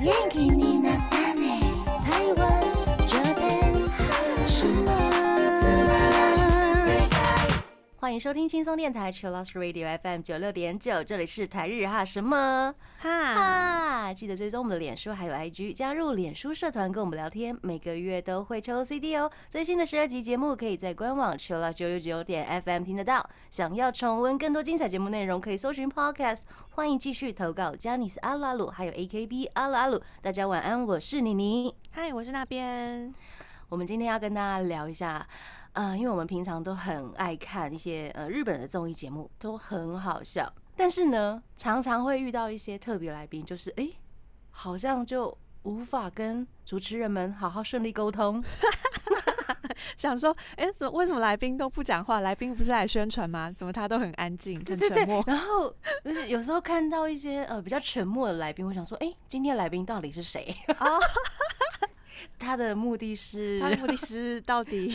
元気に。欢迎收听轻松电台 c h i l l o s Radio FM 九六点九，这里是台日哈什么哈，哈，记得追踪我们的脸书还有 IG，加入脸书社团跟我们聊天，每个月都会抽 CD 哦。最新的十二集节目可以在官网 c h i l l o s 九六九点 FM 听得到。想要重温更多精彩节目内容，可以搜寻 Podcast。欢迎继续投稿 j a n i c e 阿鲁阿鲁，还有 AKB 阿鲁阿鲁。大家晚安，我是妮妮。嗨，我是那边。我们今天要跟大家聊一下，呃，因为我们平常都很爱看一些呃日本的综艺节目，都很好笑。但是呢，常常会遇到一些特别来宾，就是哎、诶好像就无法跟主持人们好好顺利沟通。想说，哎、怎么为什么来宾都不讲话？来宾不是来宣传吗？怎么他都很安静，很对对沉默？然后就是有时候看到一些呃比较沉默的来宾，我想说，哎、今天来宾到底是谁？哦他的目的是他的目的是到底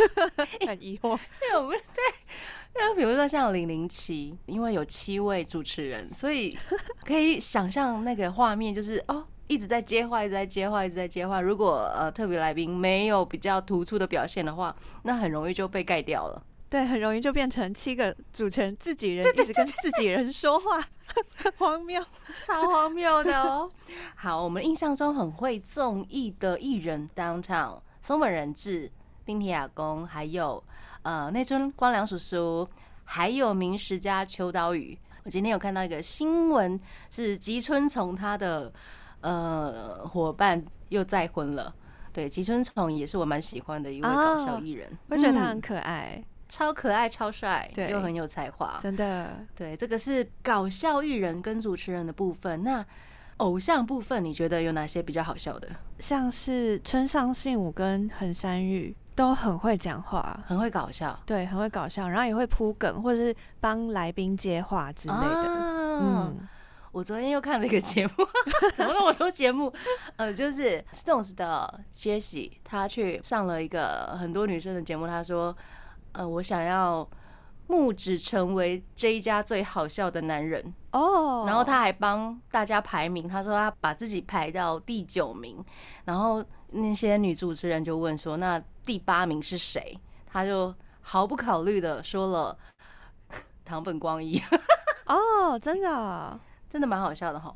很疑惑。对，我们对，因为比如说像零零七，因为有七位主持人，所以可以想象那个画面就是哦。一直在接话，一直在接话，一直在接话。如果呃特别来宾没有比较突出的表现的话，那很容易就被盖掉了。对，很容易就变成七个主持人自己人一直跟自己人说话，荒谬。超荒谬的哦。好，我们印象中很会综艺的艺人，Downtown、松本人志、冰田雅公，还有呃内村光良叔叔，还有名实家秋刀鱼。我今天有看到一个新闻，是吉村从他的呃伙伴又再婚了。对，吉村从也是我蛮喜欢的一位搞笑艺人，我觉得他嗯很可爱，超可爱、超帅，对又很有才华。真的。对，这个是搞笑艺人跟主持人的部分。那偶像部分，你觉得有哪些比较好笑的？像是村上信五跟横山裕都很会讲话，很会搞笑对，很会搞笑，然后也会铺梗，或者是帮来宾接话之类的。啊、嗯，我昨天又看了一个节目，怎么那么多节目？呃，就是 Stones 的杰西，他去上了一个很多女生的节目，他说：“呃，我想要木指成为这一家最好笑的男人。”哦，然后他还帮大家排名，他说他把自己排到第九名，然后那些女主持人就问说：“那第八名是谁？”他就毫不考虑的说了 唐本光一，哦，真的哦，真的蛮好笑的哈。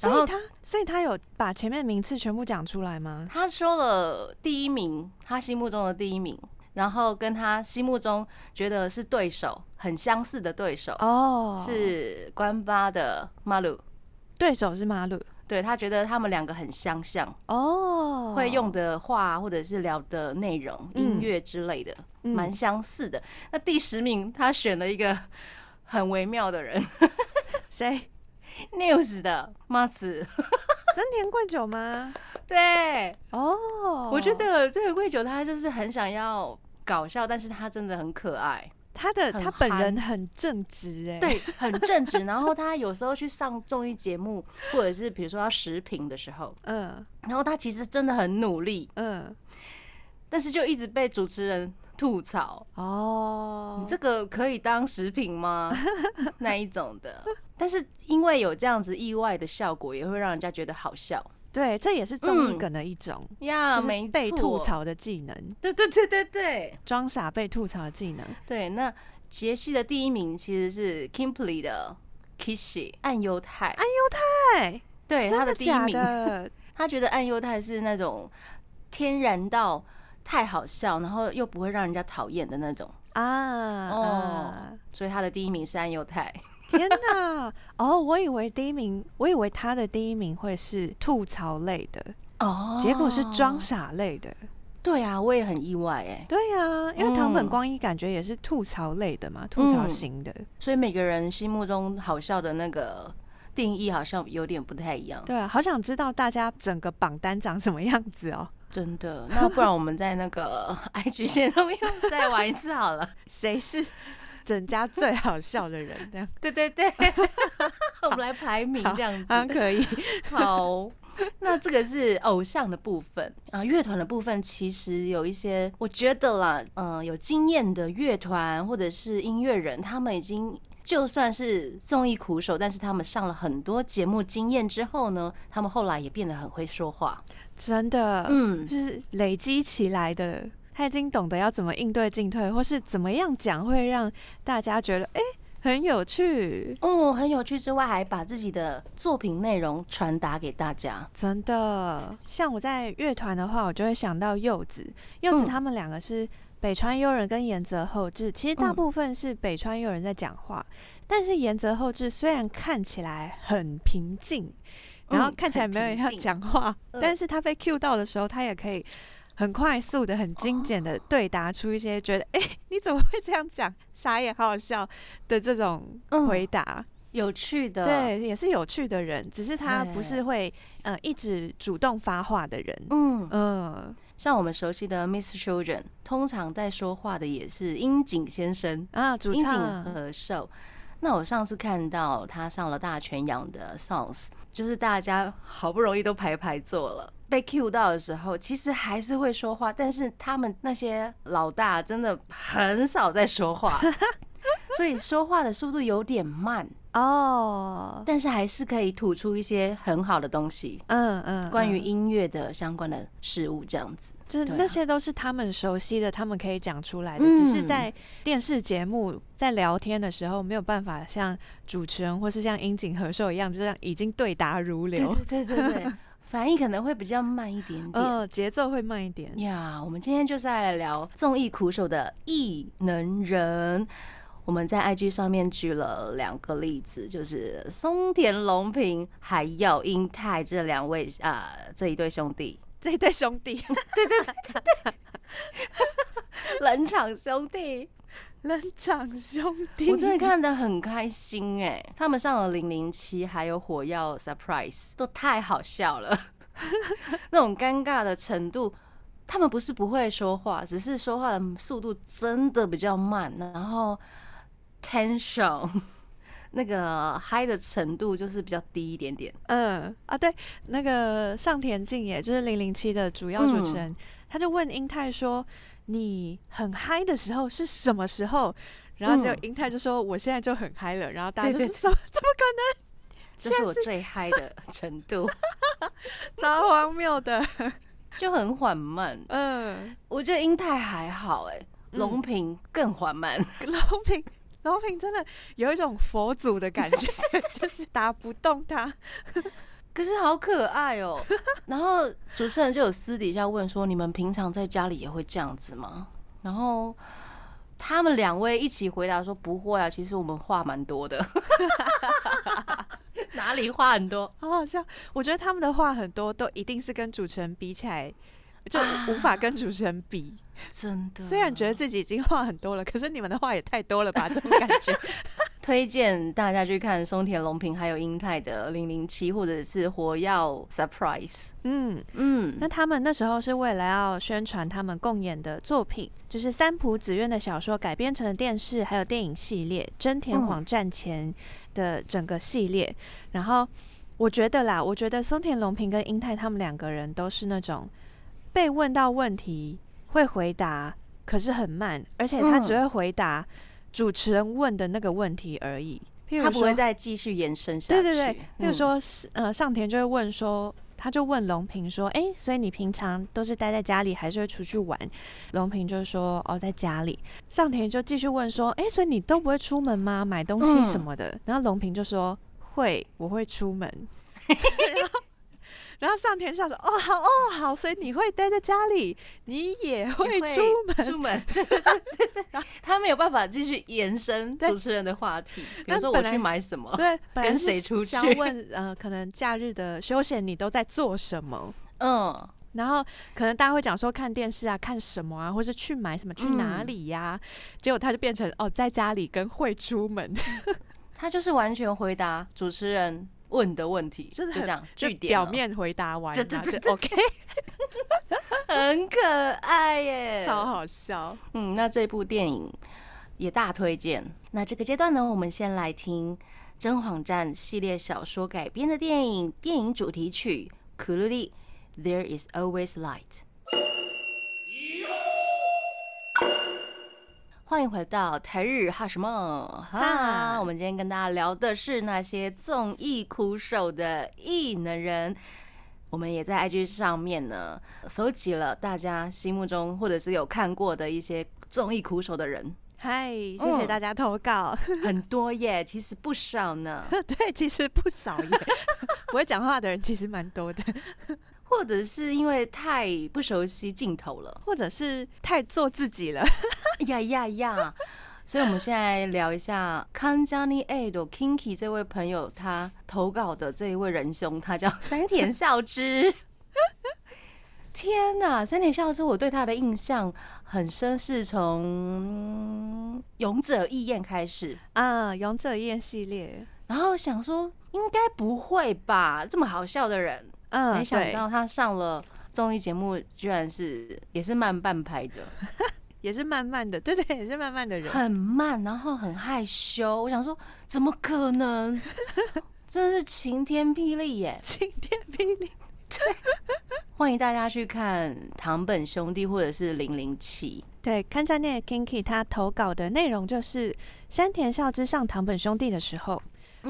然后所以他，所以他有把前面名次全部讲出来吗？他说了第一名，他心目中的第一名，然后跟他心目中觉得是对手很相似的对手、哦，是关八的马鲁，对手是马鲁对他觉得他们两个很相像。哦，会用的话或者是聊的内容、嗯音乐之类的，嗯蛮相似的。那第十名他选了一个很微妙的人谁？News 的马子。真田贵久吗？对，哦，我觉得这个贵酒他就是很想要搞笑，但是他真的很可爱，他的他本人很正直哎，，对，很正直。然后他有时候去上综艺节目，或者是比如说要食评的时候，嗯然后他其实真的很努力，嗯，但是就一直被主持人吐槽。哦，你这个可以当食品吗？那一种的，但是因为有这样子意外的效果，也会让人家觉得好笑对，这也是综艺嗯梗的一种，呀，就是没被吐错，槽的技能，对对对对对装傻被吐槽的技能。对。那杰西的第一名其实是 Kimberly 的 Kissy 暗犹太，哎，对真的假他的第一名，的？他觉得暗犹太是那种天然到太好笑，然后又不会让人家讨厌的那种，啊哦啊！所以他的第一名是暗犹太。天哪！哦，我以为第一名，我以为他的第一名会是吐槽类的，哦结果是装傻类的。对啊，我也很意外哎。对啊、因为堂本嗯光一感觉也是吐槽类的嘛，吐槽型的。所以每个人心目中好笑的那个定义好像有点不太一样，对啊，好想知道大家整个榜单长什么样子哦。真的。那不然我们在那个 IG 线上面再玩一次好了。谁是整家最好笑的人？这样对对 对，我们来排名这样好像子。可以。好，那这个是偶像的部分啊，乐团的部分其实有一些，我觉得啦，嗯、有经验的乐团或者是音乐人，他们已经就算是综艺苦手，但是他们上了很多节目经验之后呢，他们后来也变得很会说话。真的，嗯，就是累积起来的。他已经懂得要怎么应对进退，或是怎么样讲会让大家觉得哎、很有趣。哦，很有趣之外，还把自己的作品内容传达给大家。真的，像我在乐团的话，我就会想到柚子。柚子嗯他们两个是北川悠人跟岩泽厚志，其实大嗯部分是北川悠人在讲话，但是岩泽厚志虽然看起来很平静，然后嗯看起来没有人要讲话，嗯但是他被 Q 到的时候，他也可以。很快速的、很精简的对答出一些觉得，哎、你怎么会这样讲？傻眼，好好笑的这种嗯回答。有趣的，，对，也是有趣的人，只是他不是会呃一直主动发话的人。嗯，嗯像我们熟悉的 Miss Children，通常在说话的也是樱井先生，啊，主唱和寿。那我上次看到他上了大全洋的 Songs，就是大家好不容易都排排坐了，被 Q 到的时候，其实还是会说话，但是他们那些老大真的很少在说话，所以说话的速度有点慢，哦，但是还是可以吐出一些很好的东西，嗯嗯，关于嗯音乐的相关的事物，这样子。就是那些都是他们熟悉的，他们可以讲出来的，嗯只是在电视节目在聊天的时候没有办法像主持人或是像樱井和寿一样，就这样已经对答如流，对对对 反应可能会比较慢一点点。嗯，节奏会慢一点。呀我们今天就是来聊综艺苦手的异能人。我们在 IG 上面举了两个例子，就是松田龙平还有英泰这两位啊、这一对兄弟，这一对兄弟，对对对 冷场兄弟，冷场兄弟，我真的看得很开心哎、他们上了零零七，还有火药 surprise，都太好笑了，那种尴尬的程度。他们不是不会说话，只是说话的速度真的比较慢，然后 tension 那个嗨的程度就是比较低一点点。嗯啊，对，那个上田静也就是零零七的主要主持人，他就问英泰说：“你很嗨的时候是什么时候？”然后就嗯英泰就说：“我现在就很嗨了。”然后大家就说：“什么？怎么可能这是我最嗨的程度，能？超荒谬的。就很缓慢”。嗯，我觉得英泰还好哎、嗯龙平更缓慢。龙平，龙平真的有一种佛祖的感觉，就是打不动他。可是好可爱哦、然后主持人就有私底下问说：“你们平常在家里也会这样子吗？”然后他们两位一起回答说：“不会啊，其实我们话蛮多的。”哪里话很多？好好笑。我觉得他们的话很多，都一定是跟主持人比起来，就无法跟主持人比。真的，虽然觉得自己已经话很多了，可是你们的话也太多了吧？这种感觉。推荐大家去看松田龙平还有英泰的零零七，或者是火药 Surprise。嗯，嗯，那他们那时候是为了要宣传他们共演的作品，就是三浦子苑的小说改编成了电视还有电影系列《真田谎战前》的整个系列。然后我觉得啦，我觉得松田龙平跟英泰他们两个人都是那种被问到问题会回答，可是很慢，而且他只会回答主持人问的那个问题而已。譬如说他不会再继续延伸下去。对对对，譬如嗯说，是呃，上田就会问说，他就问龙平说，哎、所以你平常都是待在家里，还是会出去玩？龙平就说，哦，在家里。上田就继续问说，哎、所以你都不会出门吗？买东西什嗯么的？然后龙平就说，会，我会出门。然后。然后上天就想说：“哦，好哦，好，所以你会待在家里，你也会出门。出门，对对对对对，他没有办法继续延伸主持人的话题，比如说我去买什么，对，跟是谁出想去问呃，可能假日的休闲你都在做什么？嗯，然后可能大家会讲说看电视啊，看什么啊，或是去买什么，去哪嗯里呀、结果他就变成哦，在家里跟会出门，他就是完全回答主持人问的问题，就是很就这样就据点表面回答完，就 OK，很可爱耶，超好笑。嗯，那这部电影也大推荐。那这个阶段呢，我们先来听《真谎战》系列小说改编的电影电影主题曲《苦鲁里 There Is Always Light》。欢迎回到台日哈什么哈？我们今天跟大家聊的是那些综艺苦手的艺能人。我们也在 IG 上面呢，搜集了大家心目中或者是有看过的一些综艺苦手的人。嗨，谢谢大家投稿，很多耶，其实不少呢。对，其实不少耶，不会讲话的人其实蛮多的。或者是因为太不熟悉镜头了，或者是太做自己了。呀呀呀！所以，我们现在聊一下 Kanjani Ado Kinky 这位朋友，他投稿的这一位仁兄，他叫山田孝之。天呐，三田孝之，我对他的印象很深，是从《勇者义彦》开始啊，《勇者义彦》系列。然后想说，应该不会吧，这么好笑的人。嗯，没想到他上了综艺节目，居然是也是慢半拍的，也是慢慢的，对对，也是慢慢的人，很慢，然后很害羞。我想说，怎么可能？真的是晴天霹雳耶！晴天霹雳，对。欢迎大家去看堂本兄弟或者是零零七。对，看在那个 Kinky 他投稿的内容就是山田孝之上堂本兄弟的时候，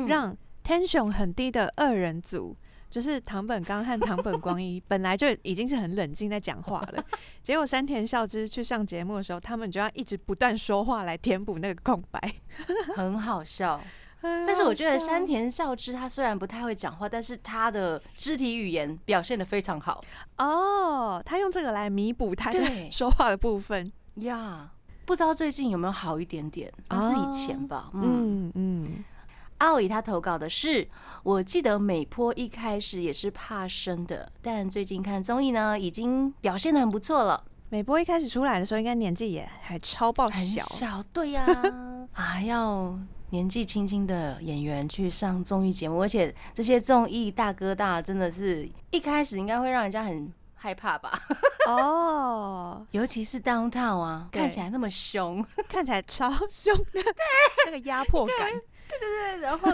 让 tension 很低的二人组。就是唐本刚和唐本光一 本来就已经是很冷静在讲话了，结果山田孝之去上节目的时候，他们就要一直不断说话来填补那个空白，很好笑。但是我觉得山田孝之他虽然不太会讲话，但是他的肢体语言表现的非常好。哦，他用这个来弥补他说话的部分呀。不知道最近有没有好一点点？那是以前吧。嗯嗯。奥伊他投稿的是，我记得美坡一开始也是怕生的，但最近看综艺呢，已经表现的很不错了。美波一开始出来的时候，应该年纪也还超爆小，小对呀，啊，要年纪轻轻的演员去上综艺节目，而且这些综艺大哥大真的是一开始应该会让人家很害怕吧？哦，尤其是 Downtown 啊，看起来那么凶，看起来超凶的，那个压迫感。对对对，然后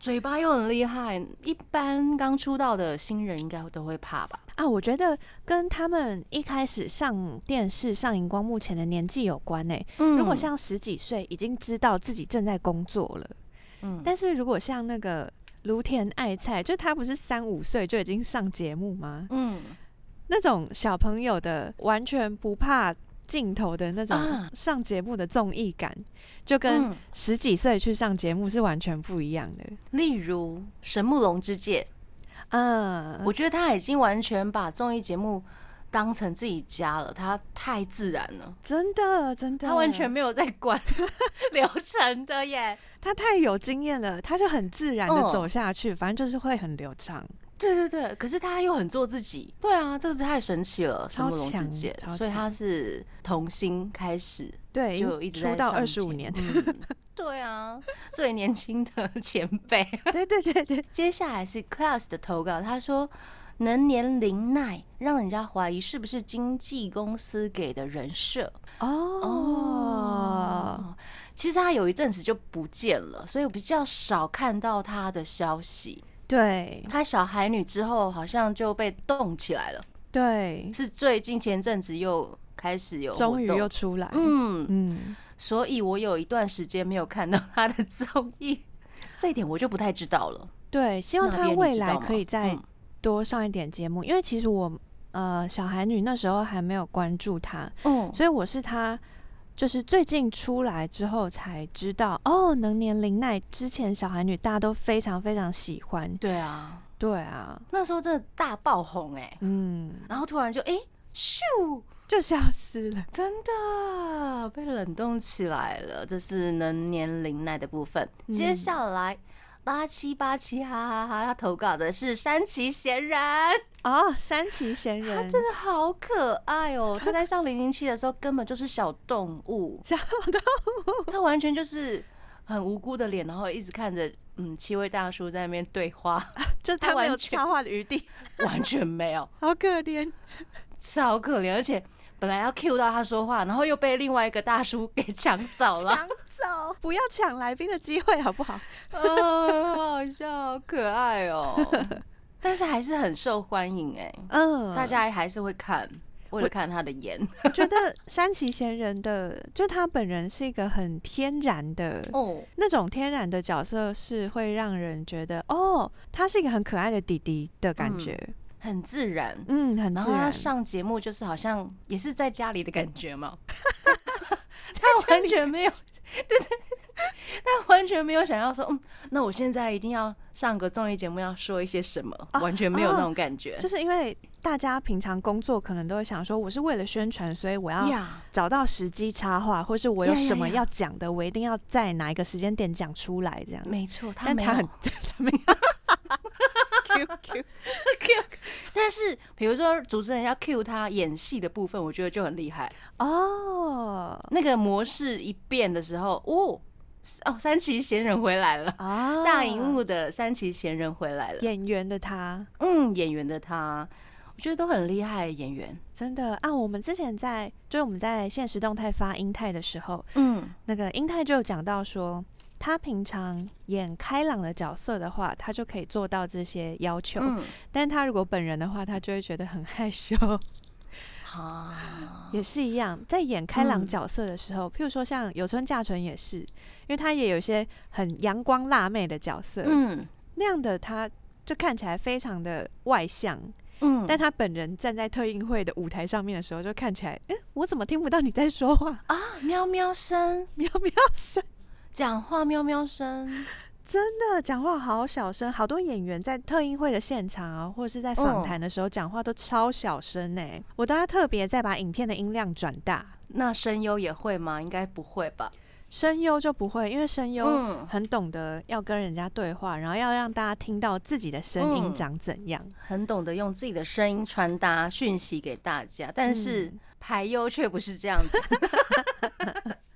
嘴巴又很厉害，一般刚出道的新人应该都会怕吧？啊，我觉得跟他们一开始上电视、上荧光幕前的年纪有关呢。嗯，如果像十几岁，已经知道自己正在工作了。嗯，但是如果像那个芦田爱菜，就他不是三五岁就已经上节目吗？嗯，那种小朋友的完全不怕。镜头的那种上节目的综艺感，就跟十几岁去上节目是完全不一样的。例如《神木龙之介》，嗯，我觉得他已经完全把综艺节目当成自己家了，他太自然了，真的真的，他完全没有在管 流程的耶，他太有经验了，他就很自然的走下去，反正就是会很流畅。对对对，可是他又很做自己。对啊，这个太神奇了，超强，所以他是童星开始，对，就一直出道二十五年。对啊，最年轻的前辈。对对对对，接下来是 Class 的投稿，他说能年龄耐，让人家怀疑是不是经纪公司给的人设。哦，其实他有一阵子就不见了，所以我比较少看到他的消息。对。她小孩女之后好像就被冻起来了，对，是最近前阵子又开始有，终于又出来，嗯。嗯，所以我有一段时间没有看到她的综艺，这一点我就不太知道了。对，希望她未来可以再多上一点节目，因为其实我呃小孩女那时候还没有关注她，嗯，所以我是他。就是最近出来之后才知道哦，能年玲奈之前小孩女大家都非常非常喜欢。对啊，对啊，那时候真的大爆红哎，嗯，然后突然就哎咻就消失了，真的被冷冻起来了。这是能年龄奈的部分，接下来。八七八七，哈哈哈！他投稿的是山崎贤人哦，山崎贤人，他真的好可爱哦。他在上零零七的时候根本就是小动物，小动物，他完全就是很无辜的脸，然后一直看着嗯七位大叔在那边对话，就他没有插话的余地，完全没有，好可怜，超可怜，而且。本来要 cue 到他说话，然后又被另外一个大叔给抢走了。抢走，不要抢来宾的机会，好不好？啊，好笑，可爱哦。但是还是很受欢迎哎，嗯，大家还是会看。为了看他的颜。我觉得山崎贤人的，就他本人是一个很天然的哦，那种天然的角色，是会让人觉得哦，他是一个很可爱的弟弟的感觉，很自然。嗯，很自然后他。上节目就是好像也是在家里的感觉嘛，他完全没有，对对，他完全没有想要说，嗯，那我现在一定要上个综艺节目，要说一些什么，啊完全没有那种感觉。就是因为大家平常工作可能都会想说，我是为了宣传，所以我要，找到时机插话，或是我有什么要讲的，我一定要在哪一个时间点讲出来，这样子。没错，但他很，他没有。Q Q，但是比如说主持人要 cue 他演戏的部分，我觉得就很厉害。哦那个模式一变的时候，哦哦，三崎贤人回来了，啊大荧幕的三崎贤人回来了。演员的他，嗯，演员的他，我觉得都很厉害，演员。真的啊！我们之前在就是我们在现实动态发英泰的时候，嗯，那个英泰就有讲到说，他平常演开朗的角色的话，他就可以做到这些要求。嗯，但他如果本人的话，他就会觉得很害羞。啊，也是一样，在演开朗嗯角色的时候，譬如说像有村架纯也是，因为他也有一些很阳光辣妹的角色，嗯那样的他就看起来非常的外向，嗯，但他本人站在特映会的舞台上面的时候，就看起来，嗯，我怎么听不到你在说话？啊，喵喵声，喵喵声，讲话喵喵声，真的讲话好小声，好多演员在特映会的现场啊，或者是在访谈的时候讲话都超小声呢、我都要特别再把影片的音量转大。那声优也会吗？应该不会吧？声优就不会，因为声优嗯很懂得要跟人家对话，然后要让大家听到自己的声音嗯长怎样。很懂得用自己的声音传达讯息给大家，但是嗯排优却不是这样子。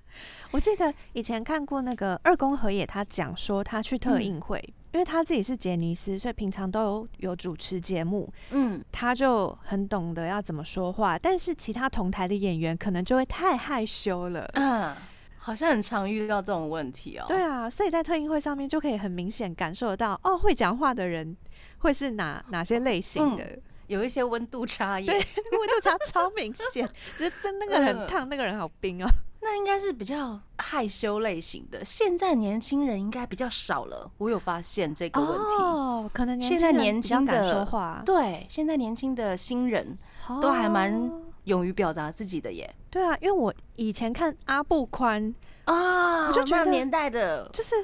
我记得以前看过那个二宫和也，他讲说他去特映会，因为他自己是杰尼斯，所以平常都有有主持节目，嗯，他就很懂得要怎么说话。但是其他同台的演员可能就会太害羞了。嗯，好像很常遇到这种问题哦。对啊，所以在特映会上面就可以很明显感受得到，哦，会讲话的人会是哪哪些类型的。有一些温度差异。对温度差超明显，就是真那个人很烫，那个人好冰哦。那应该是比较害羞类型的。现在年轻人应该比较少了，我有发现这个问题。哦，可能年现在年轻人比较轻敢说的话，对，现在年轻的新人都还蛮哦勇于表达自己的耶。对啊，因为我以前看阿布宽，啊我就觉得那年代的，就是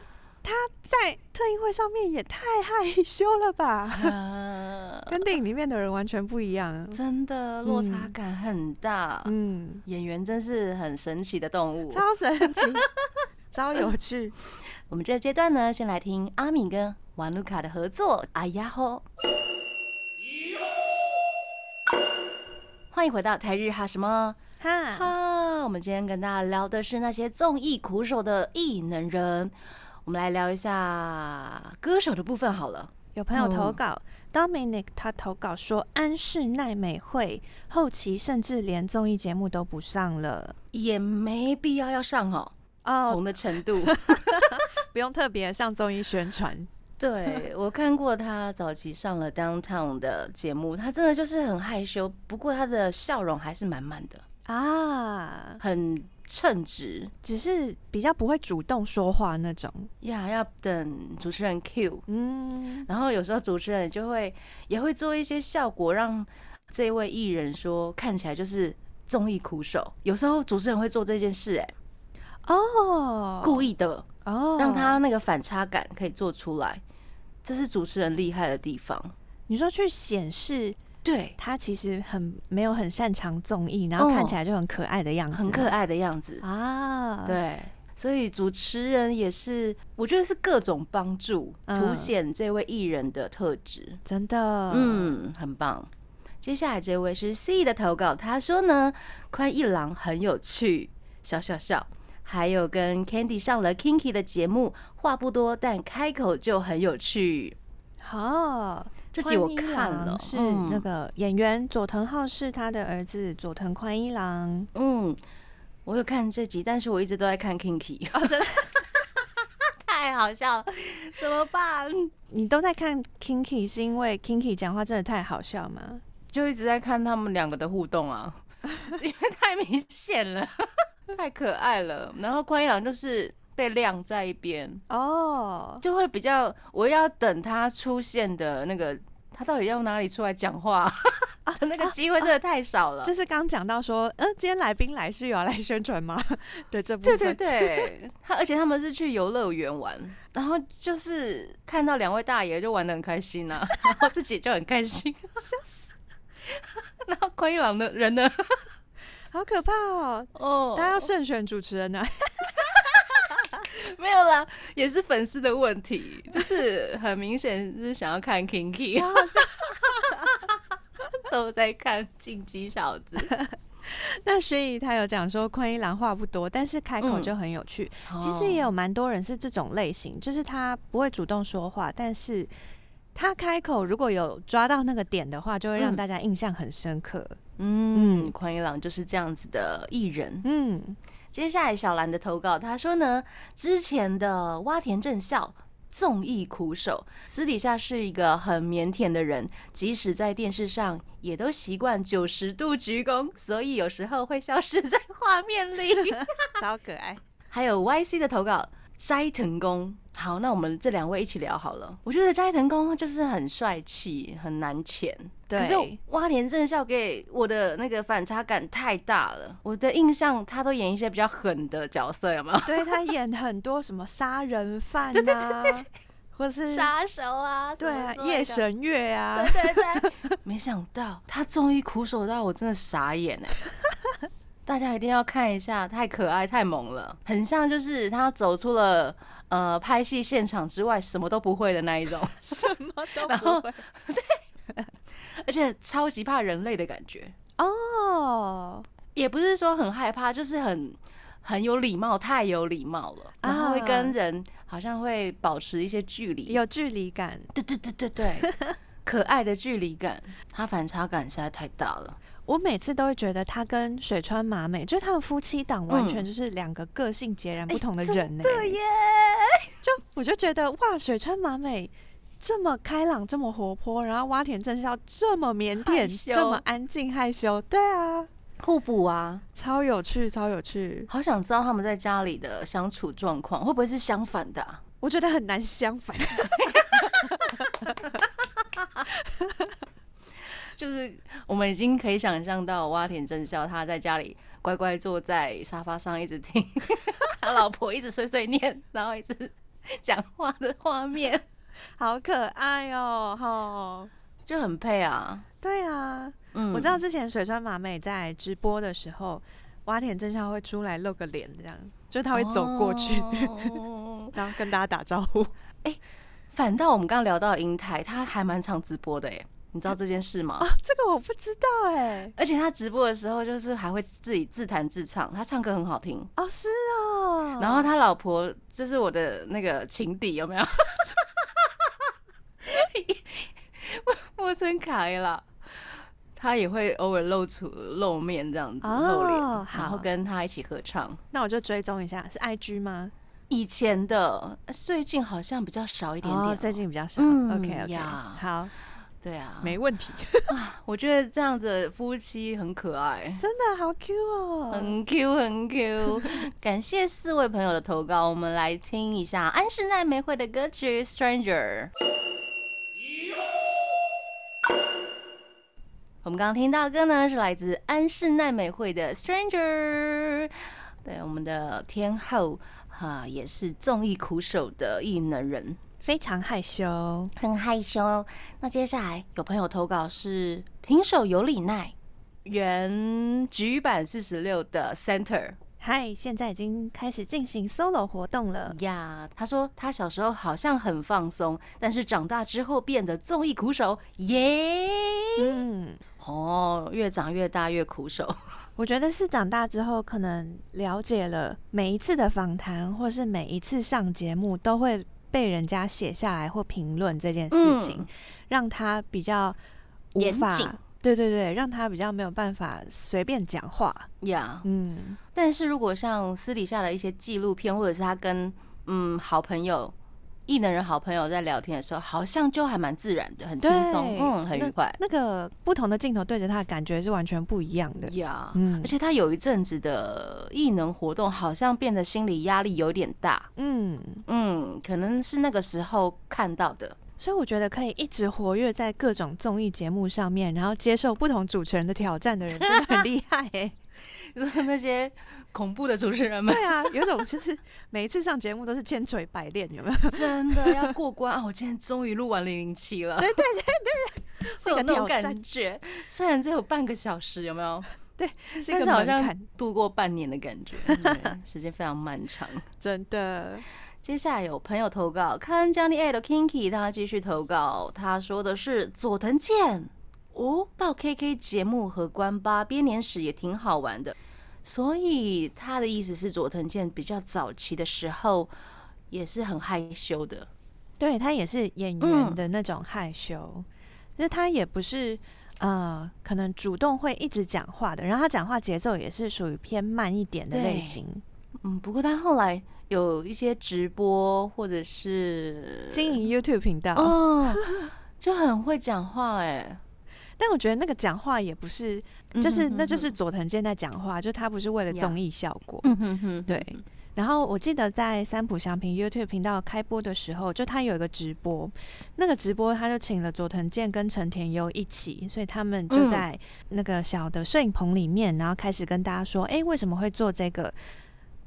他在特映会上面也太害羞了吧，呃，跟电影里面的人完全不一样。真的落差嗯感很大。嗯，演员真是很神奇的动物。超神奇，超有趣。我们这个阶段呢，先来听阿敏跟瓦努卡的合作《哎呀吼》。欢迎回到台日哈什么哈，哈？我们今天跟大家聊的是那些综艺苦手的艺能人。我们来聊一下歌手的部分好了。有朋友投嗯稿、Dominic，他投稿说安室奈美惠后期甚至连综艺节目都不上了。也没必要要上哦，哦，红的程度。不用特别上综艺宣传。对我看过他早期上了 Downtown 的节目，他真的就是很害羞，不过他的笑容还是满满的，啊，很称职只是比较不会主动说话那种。呀。要等主持人 Q，嗯，然后有时候主持人就会也会做一些效果，让这位艺人说看起来就是综艺苦手。有时候主持人会做这件事、哎，哦，故意的，哦，让他那个反差感可以做出来，这是主持人厉害的地方。你说去显示对，他其实很没有很擅长综艺，然后看起来就很可爱的样子，很可爱的样子。啊。，对，所以主持人也是，我觉得是各种帮助，嗯凸显这位艺人的特质。真的，嗯，很棒。接下来这位是 C 的投稿，他说呢，宽一郎很有趣，笑笑笑。还有跟 Candy 上了 Kinky 的节目，话不多，但开口就很有趣。好，这集我看了，是嗯那个演员佐藤浩是他的儿子佐藤宽一郎。嗯，我有看这集，但是我一直都在看 Kinky，哦，真的，太好笑了，怎么办？你都在看 Kinky 是因为 Kinky 讲话真的太好笑吗？就一直在看他们两个的互动啊，因为太明显了，太可爱了。然后宽一郎就是被晾在一边，哦，就会比较我要等他出现的那个，他到底要哪里出来讲话 的那个机会真的太少了。就是刚讲到说，嗯、今天来宾来是有要来宣传吗？对这部对分，对对，他而且他们是去游乐园玩，然后就是看到两位大爷就玩的很开心呐、然后自己就很开心，笑死。然后关一郎的人呢？好可怕哦！哦，大家要慎选主持人呢、没有啦，也是粉丝的问题，就是很明显是想要看 Kinky。都在看进击小子。那所以他有讲说，昆一郎话不多，但是开口嗯就很有趣。其实也有蛮多人是这种类型，就是他不会主动说话，但是他开口如果有抓到那个点的话，就会让嗯大家印象很深刻。嗯，宽一郎就是这样子的艺人。嗯，接下来小兰的投稿，她说呢，之前的挖田正孝。综艺苦手，私底下是一个很腼腆的人，即使在电视上也都习惯九十度鞠躬，所以有时候会消失在画面里。超可爱。还有 YC 的投稿，斋藤工。好，那我们这两位一起聊好了。我觉得斋藤工就是很帅气，很难潜。对可是蛙田正孝给我的那个反差感太大了。我的印象，他都演一些比较狠的角色，有没有？对他演很多什么杀人犯啊，对对对对或是杀手啊，对啊夜。神月啊，对对对，没想到他终于苦守到我真的傻眼哎！大家一定要看一下，太可爱太萌了，很像就是他走出了呃拍戏现场之外什么都不会的那一种，什么都不会。对而且超级怕人类的感觉，哦，也不是说很害怕，就是很很有礼貌，太有礼貌了，然后会跟人好像会保持一些距离，有距离感。对对对对对，可爱的距离感，他反差感实在太大了。我每次都会觉得他跟水川麻美，就是他们夫妻档完全就是两个个性截然不同的人呢、对耶，就我就觉得哇，水川麻美这么开朗，这么活泼，然后洼田正孝这么腼腆，这么安静害羞，对啊，互补啊，超有趣，超有趣。好想知道他们在家里的相处状况会不会是相反的、啊？我觉得很难相反。就是我们已经可以想象到洼田正孝他在家里乖乖坐在沙发上一直听 他老婆一直碎碎念，然后一直讲话的画面，好可爱哦，吼。就很配啊。对啊，嗯我知道之前水川麻美在直播的时候，洼田正孝会出来露个脸，这样，就他会走过去，哦 然后跟大家打招呼。哎反倒我们刚刚聊到英台，他还蛮常直播的耶，你知道这件事吗？啊，这个我不知道哎。而且他直播的时候，就是还会自己自弹自唱，他唱歌很好听。哦，是哦。然后他老婆就是我的那个情敌，有没有？木村卡耶拉，他也会偶尔露出露面这样子、哦露脸，然后跟他一起合唱。那我就追踪一下，是 IG 吗？以前的，最近好像比较少一点点。哦，最近比较少。嗯 OK OK，好，对啊，没问题。我觉得这样子夫妻很可爱。真的好 Q 哦。很 Q 很 Q，感谢四位朋友的投稿，我们来听一下安室奈美惠的歌曲《Stranger》。我们刚刚听到的歌呢，是来自安室奈美惠的《Stranger》。对，我们的天后哈、也是综艺苦手的艺能人，非常害羞。很害羞。那接下来有朋友投稿是平手有里奈原局版四十六的 Center 嗨，现在已经开始进行 solo 活动了。呀。他说他小时候好像很放松，但是长大之后变得综艺苦手，耶！嗯，哦，越长越大越苦手。我觉得是长大之后，可能了解了每一次的访谈，或是每一次上节目，都会被人家写下来或评论这件事情，嗯让他比较无法。对对对，让他比较没有办法随便讲话。呀嗯，但是如果像私底下的一些纪录片，或者是他跟嗯好朋友艺能人好朋友在聊天的时候，好像就还蛮自然的，很轻松，嗯，很愉快。那个不同的镜头对着他的感觉是完全不一样的。呀，嗯而且他有一阵子的艺能活动，好像变得心理压力有点大，嗯，嗯，可能是那个时候看到的。所以我觉得可以一直活跃在各种综艺节目上面，然后接受不同主持人的挑战的人，真的很厉害哎、就是那些恐怖的主持人们，对啊，有种就是每一次上节目都是千锤百炼，有没有？真的要过关啊！我今天终于录完零零七了，对对对对，是一那种感觉。虽然只有半个小时，有没有？是但是好像，度过半年的感觉，对 时间非常漫长。真的。接下来有朋友投稿，看 Johnny A 的 Kinky，他继续投稿，他说的是佐藤健哦，到 KK 节目和关八编年史也挺好玩的，所以他的意思是佐藤健比较早期的时候也是很害羞的，对他也是演员的那种害羞，就是他也不是呃，可能主动会一直讲话的，然后他讲话节奏也是属于偏慢一点的类型。嗯，不过他后来有一些直播或者是经营 YouTube 频道，哦，就很会讲话哎，但我觉得那个讲话也不是，就是那就是佐藤健在讲话，就他不是为了综艺效果。嗯哼哼，对然后我记得在三浦祥平 YouTube 频道开播的时候，就他有一个直播，那个直播他就请了佐藤健跟陈田优一起，所以他们就嗯在那个小的摄影棚里面，然后开始跟大家说，哎，为什么会做这个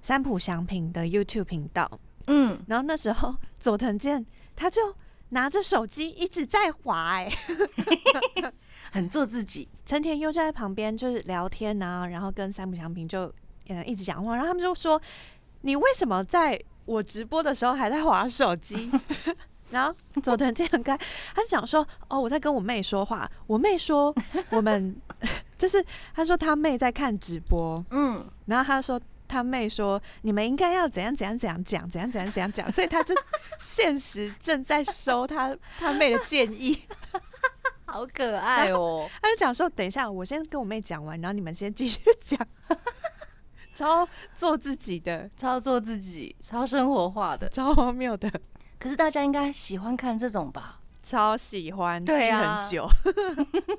三浦祥平的 YouTube 频道？嗯，然后那时候 佐藤健他就拿着手机一直在滑、哎，很做自己，陈田优就在旁边就是聊天啊，然后跟三浦祥平就嗯一直讲话，然后他们就说：“你为什么在我直播的时候还在划手机？” 然后佐藤健很可爱，他就讲说：“哦，我在跟我妹说话，我妹说我们 就是他说他妹在看直播，嗯。然后他说。”他妹说：“你们应该要怎样怎样怎样讲，怎样怎样怎样讲。”所以他就现实正在收他他妹的建议。好可爱哦！他就讲说：“等一下，我先跟我妹讲完，然后你们先继续讲。”超做自己的，超做自己，超生活化的。超荒谬的，可是大家应该喜欢看这种吧？超喜欢，对啊很久。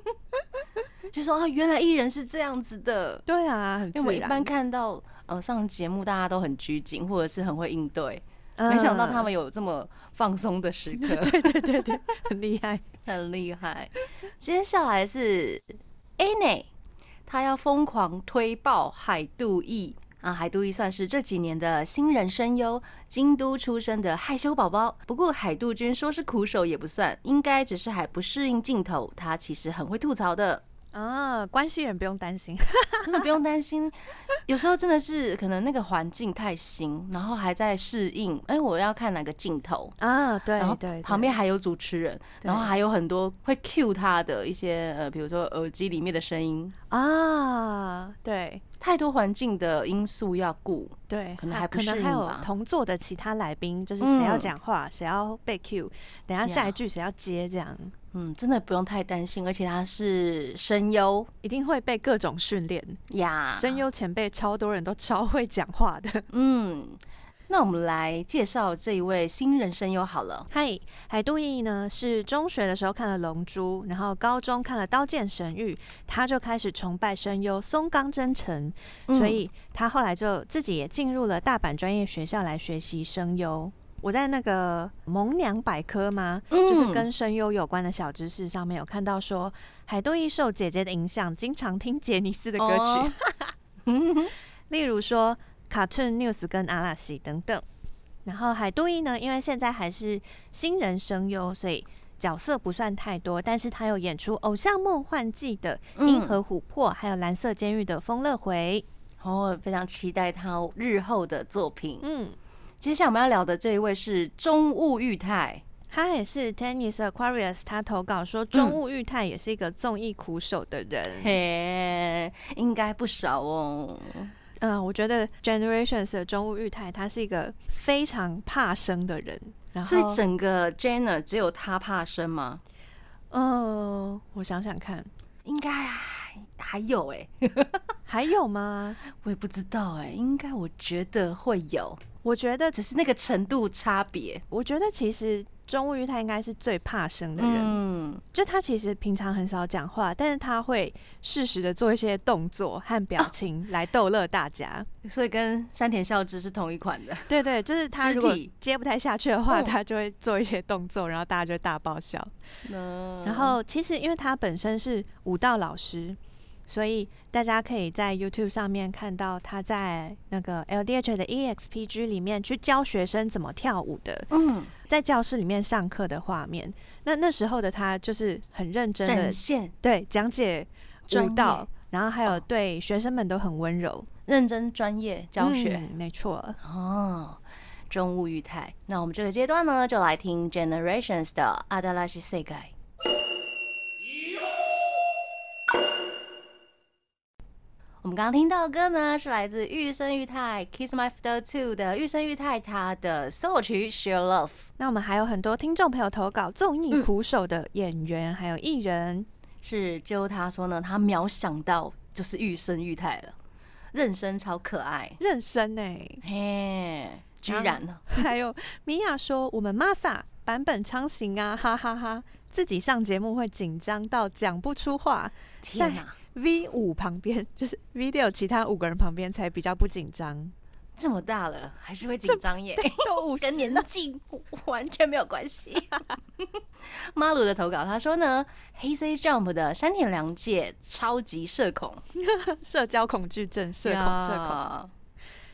就说啊，原来艺人是这样子的。对啊，因为我一般看到呃上节目，大家都很拘谨，或者是很会应对，嗯没想到他们有这么放松的时刻，对对对对，很厉害。很厉害。接下来是 Anne，他要疯狂推爆海渡义。啊，海渡义算是这几年的新人声优，京都出生的害羞宝宝。不过海渡君说是苦手也不算，应该只是还不适应镜头。他其实很会吐槽的，啊，关系人不用担心。真的不用担心。有时候真的是可能那个环境太新，然后还在适应。哎、我要看哪个镜头，啊，对然后对，旁边还有主持人，然后还有很多会 cue 他的一些呃，比如说耳机里面的声音，啊，对太多环境的因素要顾。对，可能还不可能还有同座的其他来宾，就是谁要嗯讲话，谁要被 Q，等下下一句谁要接，这样嗯，真的不用太担心，而且他是声优一定会被各种训练。呀，声优前辈超多人都超会讲话的。嗯。那我们来介绍这一位新人声优好了。嗨，海渡艺呢是中学的时候看了《龙珠》，然后高中看了《刀剑神域》，他就开始崇拜声优松冈真诚，嗯所以他后来就自己也进入了大阪专业学校来学习声优。我在那个萌娘百科吗？就是嗯跟声优有关的小知识上面有看到说，海渡艺受姐姐的影响，经常听杰尼斯的歌曲。哦 例如说 Cartoon News 跟阿拉西等等。然后海渡一呢，因为现在还是新人声优，所以角色不算太多，但是他有演出《偶像梦幻季》的银河琥珀，还有蓝色监狱的风乐回。哦，非常期待他日后的作品。嗯，接下来我们要聊的这一位是中务裕泰，他也是 Tennis Aquarius，他投稿说中务裕泰也是一个综艺苦手的人。嘿，应该不少哦。嗯、我觉得 Generations 的中务裕泰他是一个非常怕生的人。然后，所以整个 Jenna 只有他怕生吗？呃、我想想看，应该还还有哎、还有吗？我也不知道哎、应该我觉得会有。我觉得，只是那个程度差别。我觉得其实中务玉他应该是最怕生的人，嗯，就他其实平常很少讲话，但是他会适时的做一些动作和表情来逗乐大家。所以跟山田孝之是同一款的。对对，就是他如果接不太下去的话，哦他就会做一些动作，然后大家就会大爆笑。嗯然后其实因为他本身是舞蹈老师，所以大家可以在 YouTube 上面看到他在那个 LDH 的 E EXPG 里面去教学生怎么跳舞的，嗯，在教室里面上课的画面。那那时候的他就是很认真的展现对讲解舞蹈，然后还有哦对学生们都很温柔认真专业教学。嗯没错。哦，中物裕泰。那我们这个阶段呢，就来听 Generations 的阿达拉西世界。我们刚刚听到的歌呢，是来自玉生裕太《Kiss My Fiddle Two》的玉生裕太他的 solo 曲《Share Love》。那我们还有很多听众朋友投稿综艺嗯苦手的演员还有艺人，是就他说呢，他秒想到就是玉生裕太了，妊娠超可爱，认生呢、嘿，居然呢，还有米娅说我们 Masa 版本昌行啊，哈哈哈自己上节目会紧张到讲不出话。天哪，，V 五旁边就是 video 其他五个人旁边才比较不紧张，这么大了还是会紧张耶。都五 跟年纪完全没有关系。马鲁的投稿，他说呢，黑 C Jump 的山田凉介超级社恐，社交恐惧症，社恐社恐。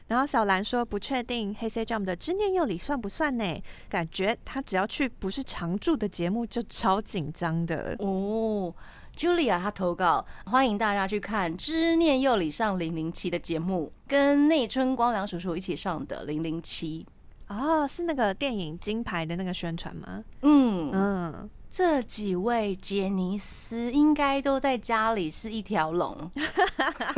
然后小兰说不确定黑 C Jump 的知念佑里算不算呢？感觉他只要去不是常驻的节目就超紧张的。哦，Julia 她投稿，欢迎大家去看知念佑里上零零七的节目，跟内村光良叔叔一起上的零零七。哦，是那个电影金牌的那个宣传吗？嗯，嗯，这几位杰尼斯应该都在家里是一条龙，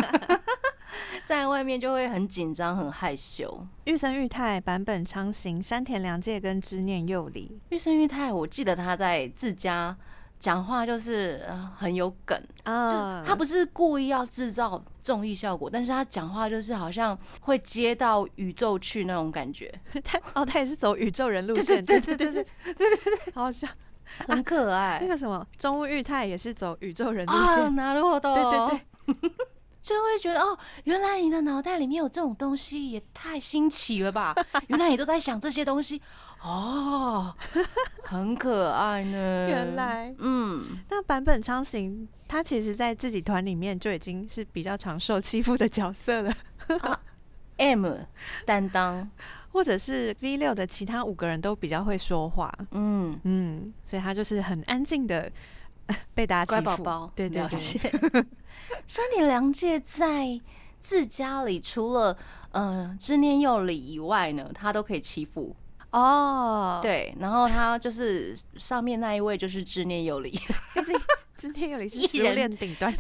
在外面就会很紧张、很害羞。玉生玉太、坂本昌行、山田凉介跟知念佑里。玉生玉太，我记得他在自家讲话就是很有梗。就他不是故意要制造综艺效果但是他讲话就是好像会接到宇宙去那种感觉。他哦他也是走宇宙人路线对对对对对好像 很可爱。那个什么中务裕泰也是走宇宙人路线。拿了我的。对对对。就会觉得哦原来你的脑袋里面有这种东西也太新奇了吧。原来你都在想这些东西。哦，很可爱呢。原来。嗯，那版本昌行他其实在自己团里面就已经是比较常受欺负的角色了，M 担当，或者是 V 六的其他五个人都比较会说话，嗯，嗯，所以他就是很安静的 被大家乖欺负。宝宝，对对对。山田凉介在自家里，除了呃知念佑里以外呢，他都可以欺负。哦，，对，然后他就是上面那一位就是知念有里，毕竟 今天有里是食物艺人链顶端，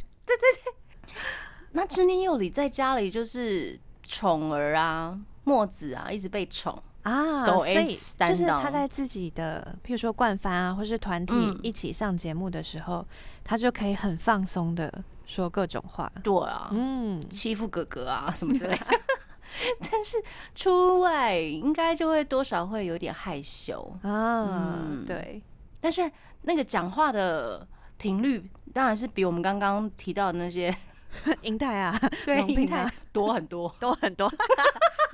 那知念有里在家里就是宠儿啊、墨子啊，一直被宠。啊，抖所以就是他在自己的，譬如说冠番啊，或是团体嗯一起上节目的时候，他就可以很放松的说各种话。对啊，嗯，欺负哥哥啊什么之类的。但是出外应该就会多少会有点害羞，啊，嗯对，但是那个讲话的频率当然是比我们刚刚提到的那些 银泰啊，对龙平啊多很多。多很多。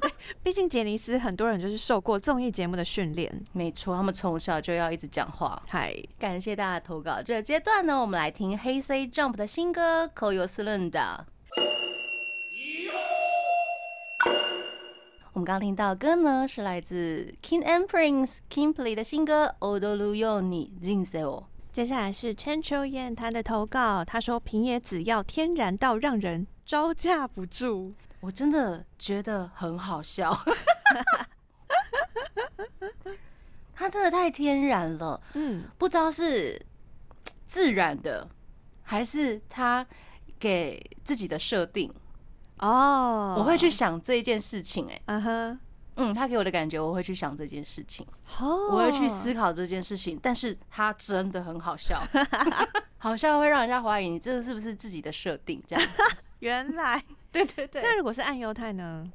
对，毕竟杰尼斯很多人就是受过综艺节目的训练。没错，他们从小就要一直讲话。嗨，感谢大家投稿。这个阶段呢，我们来听黑 C Jump 的新歌《口我们刚刚听到的歌呢，是来自 King and Prince Kimberly 的新歌《Odoru Yo ni Jinsei o 接下来是千秋燕她的投稿，他说平野紫耀天然到让人招架不住。我真的觉得很好笑，他真的太天然了，嗯，不知道是自然的，还是他给自己的设定。哦，我会去，想这一件事情、哎，嗯哼，嗯，他给我的感觉，我会去想这件事情，哦，我会去思考这件事情，但是他真的很好笑，好笑会让人家怀疑你这个是不是自己的设定，这样。原来。对对对，那如果是暗犹太呢？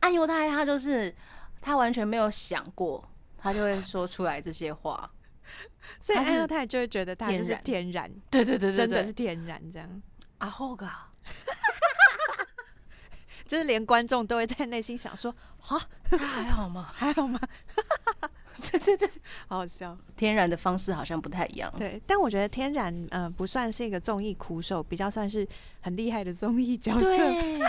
暗犹太他就是他完全没有想过，他就会说出来这些话。所以他是安优太就会觉得他就是天然。对对对对真的是天然这样，阿后噶，就是连观众都会在内心想说，哈，他还好吗？还好吗？对对对，好好笑。天然的方式好像不太一样。对，但我觉得天然呃不算是一个综艺苦手，比较算是很厉害的综艺角色，对，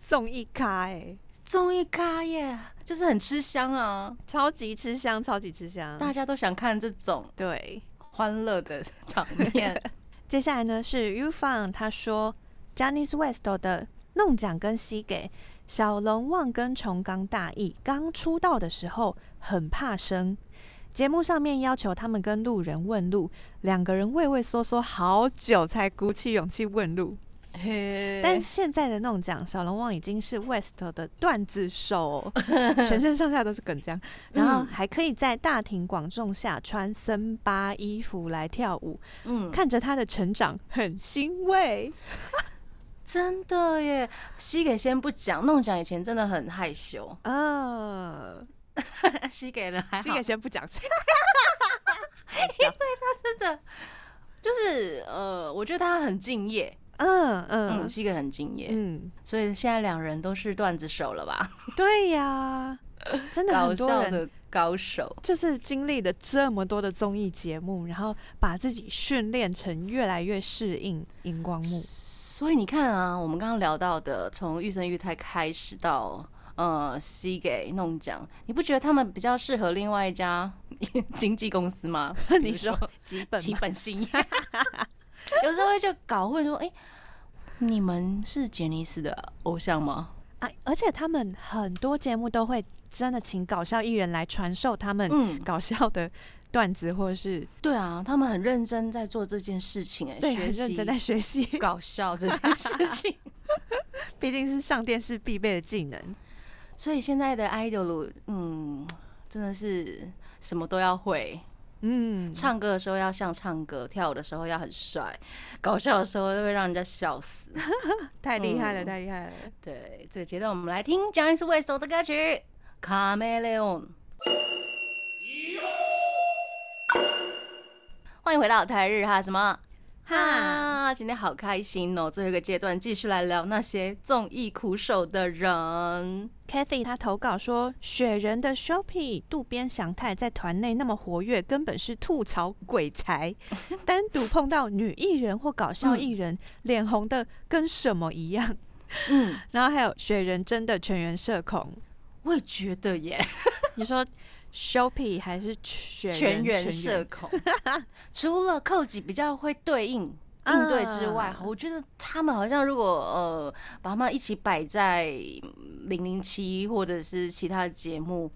综艺咖哎、综艺咖耶，就是很吃香啊，超级吃香，超级吃香。大家都想看这种对，欢乐的场面。接下来呢是 U Fun，他说 j a n i c e West 的弄奖跟西给小龙旺跟重冈大义刚出道的时候很怕生，节目上面要求他们跟路人问路，两个人畏畏缩缩好久才鼓起勇气问路。但现在的弄奖，小龙旺已经是 West 的段子手。哦、全身上下都是梗这样，然后嗯还可以在大庭广众下穿森巴衣服来跳舞，嗯，看着他的成长很欣慰。真的耶，西给先不讲，弄讲以前真的很害羞，呃，西给了还好。这个，先不讲，因为他真的就是呃，我觉得他很敬业，嗯嗯，嗯西给很敬业，嗯，所以现在两人都是段子手了吧？对呀，真的搞很多人笑的高手，就是经历了这么多的综艺节目，然后把自己训练成越来越适应荧光幕。所以你看啊，我们刚刚聊到的，从玉生玉泰开始到呃西给弄奖，你不觉得他们比较适合另外一家 经纪公司吗？你说 基本基吗本兴业，有时候会就搞混说，哎、你们是杰尼斯的偶像吗？啊，而且他们很多节目都会真的请搞笑艺人来传授他们嗯，搞笑的段子，或者是对啊，他们很认真在做这件事情、哎，对学习很认真在学习，搞笑这件事情。毕竟是上电视必备的技能。所以现在的 idol，嗯，真的是什么都要会。嗯，唱歌的时候要像唱歌，跳舞的时候要很帅，搞笑的时候都会让人家笑死。太厉害了，嗯太厉害了。对，这个阶段我们来听 j a n i c e West 的歌曲《卡梅利翁》。欢迎回到台日哈什么哈？今天好开心哦！最后一个阶段继续来聊那些综艺苦手的人。Kathy 他投稿说，雪人的 Shopee 渡边祥太在团内那么活跃，根本是吐槽鬼才。单独碰到女艺人或搞笑艺人，脸红的跟什么一样。嗯，然后还有雪人真的全员社恐。我也觉得耶，你说 Shopee 还是全员社恐。除了扣几比较会对应应对之外，啊我觉得他们好像如果呃把他们一起摆在零零七或者是其他的节目，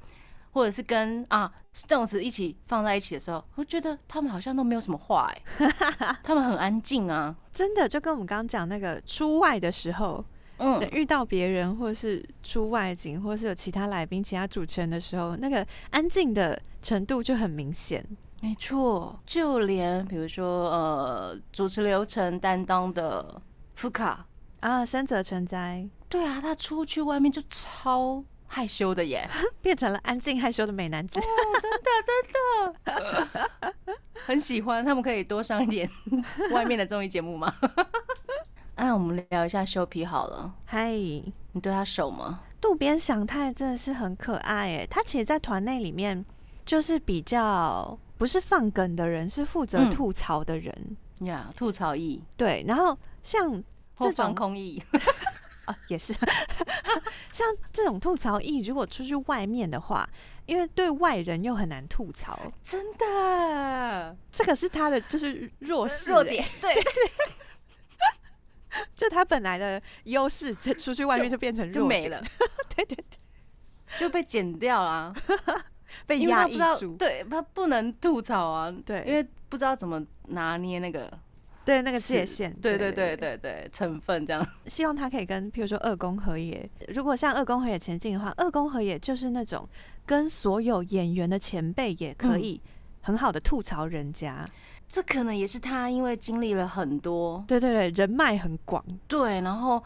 或者是跟啊这种词一起放在一起的时候，我觉得他们好像都没有什么话哎、他们很安静啊。真的就跟我们刚刚讲那个出外的时候，嗯，遇到别人或是出外景，或是有其他来宾、其他主持人的时候，那个安静的程度就很明显。没错，就连比如说呃主持流程担当的福卡，啊，深泽成哉对啊，他出去外面就超害羞的耶。变成了安静害羞的美男子。真的，真的 很喜欢，他们可以多上一点外面的综艺节目吗？哎，我们聊一下修皮好了。嗨，你对他熟吗？渡边翔太真的是很可爱诶，他其实，在团内里面就是比较不是放梗的人，是负责嗯。吐槽的人。呀、吐槽艺。对，然后像或这种空艺，啊，也是。像这种吐槽艺，如果出去外面的话，因为对外人又很难吐槽，真的。这个是他的就是弱势、欸，弱点，对，就他本来的优势，出去外面就变成就没了，对对对，就被剪掉了啊，被压抑住，对他不能吐槽啊，对。因为不知道怎么拿捏那个对那个界限，对对对对对成分这样，希望他可以跟，譬如说二宫和也，如果像二宫和也前进的话，二宫和也就是那种跟所有演员的前辈也可嗯。以很好的吐槽人家，这可能也是他因为经历了很多对对对，人脉很广，对，然后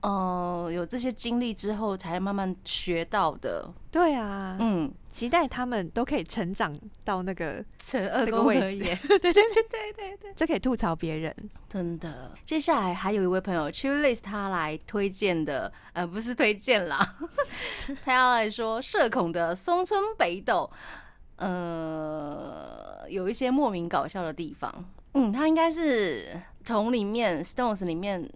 呃有这些经历之后才慢慢学到的。对啊，嗯，期待他们都可以成长到那个，成二这个位置 对对对对对对，就可以吐槽别人。真的。接下来还有一位朋友 c h i l i s 他来推荐的，呃，不是推荐啦，他要来说社恐的松村北斗，呃，有一些莫名搞笑的地方。嗯，他应该是从里面 Stones 里面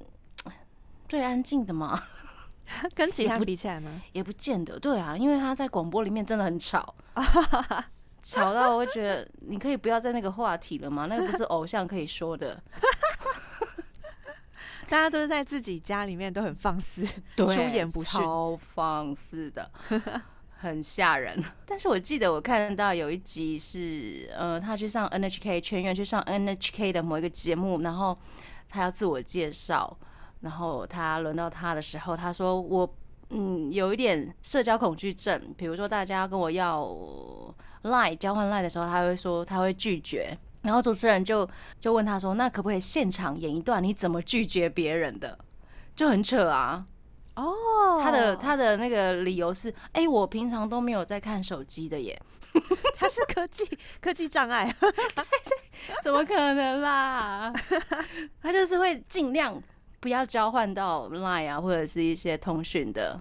最安静的嘛。跟其他不比起来吗？也不见得，对啊，因为他在广播里面真的很吵，吵到我会觉得你可以不要在那个话题了吗？那个不是偶像可以说的，大家都是在自己家里面都很放肆，对出言不逊。超放肆的，很吓人。但是我记得我看到有一集是，呃，他去上 NHK 全员去上 NHK 的某一个节目，然后他要自我介绍，然后他轮到他的时候，他说我嗯有一点社交恐惧症，比如说大家跟我要 lie 交换 lie 的时候，他会说他会拒绝。然后主持人就就问他说：“那可不可以现场演一段你怎么拒绝别人的？”就很扯啊！哦，他的他的那个理由是：哎、我平常都没有在看手机的耶，他是科技科技障碍，怎么可能啦？他就是会尽量不要交换到 Line 啊，或者是一些通讯的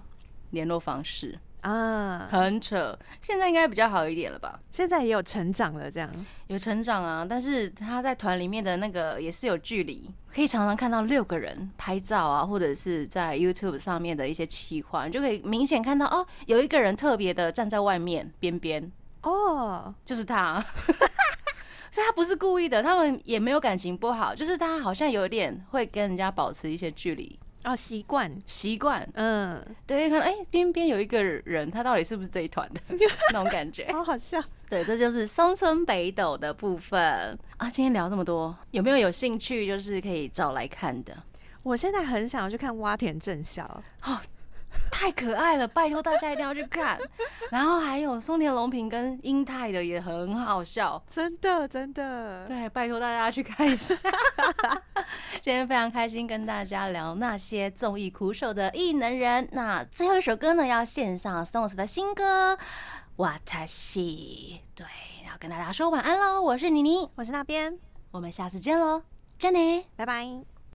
联络方式，啊，很扯。现在应该比较好一点了吧？现在也有成长了，这样。有成长啊，但是他在团里面的那个也是有距离，可以常常看到六个人拍照啊，或者是在 YouTube 上面的一些企划，你就可以明显看到哦，有一个人特别的站在外面边边，哦，就是他，所以他不是故意的，他们也没有感情不好，就是他好像有点会跟人家保持一些距离，哦，习惯，习惯，嗯，对，看哎边边有一个人，他到底是不是这一团的 那种感觉？好好笑。对，这就是松村北斗的部分啊。今天聊这么多，有没有有兴趣就是可以找来看的？我现在很想要去看挖田正孝，太可爱了，拜托大家一定要去看。然后还有松田龙平跟英泰的也很好笑，真的真的，对，拜托大家去看一下。今天非常开心跟大家聊那些综艺苦手的艺能人。那最后一首歌呢，要献上 Stones 的新歌《瓦塔西》。对，然后跟大家说晚安喽。我是妮妮，我是那边，我们下次见喽，真的。拜拜。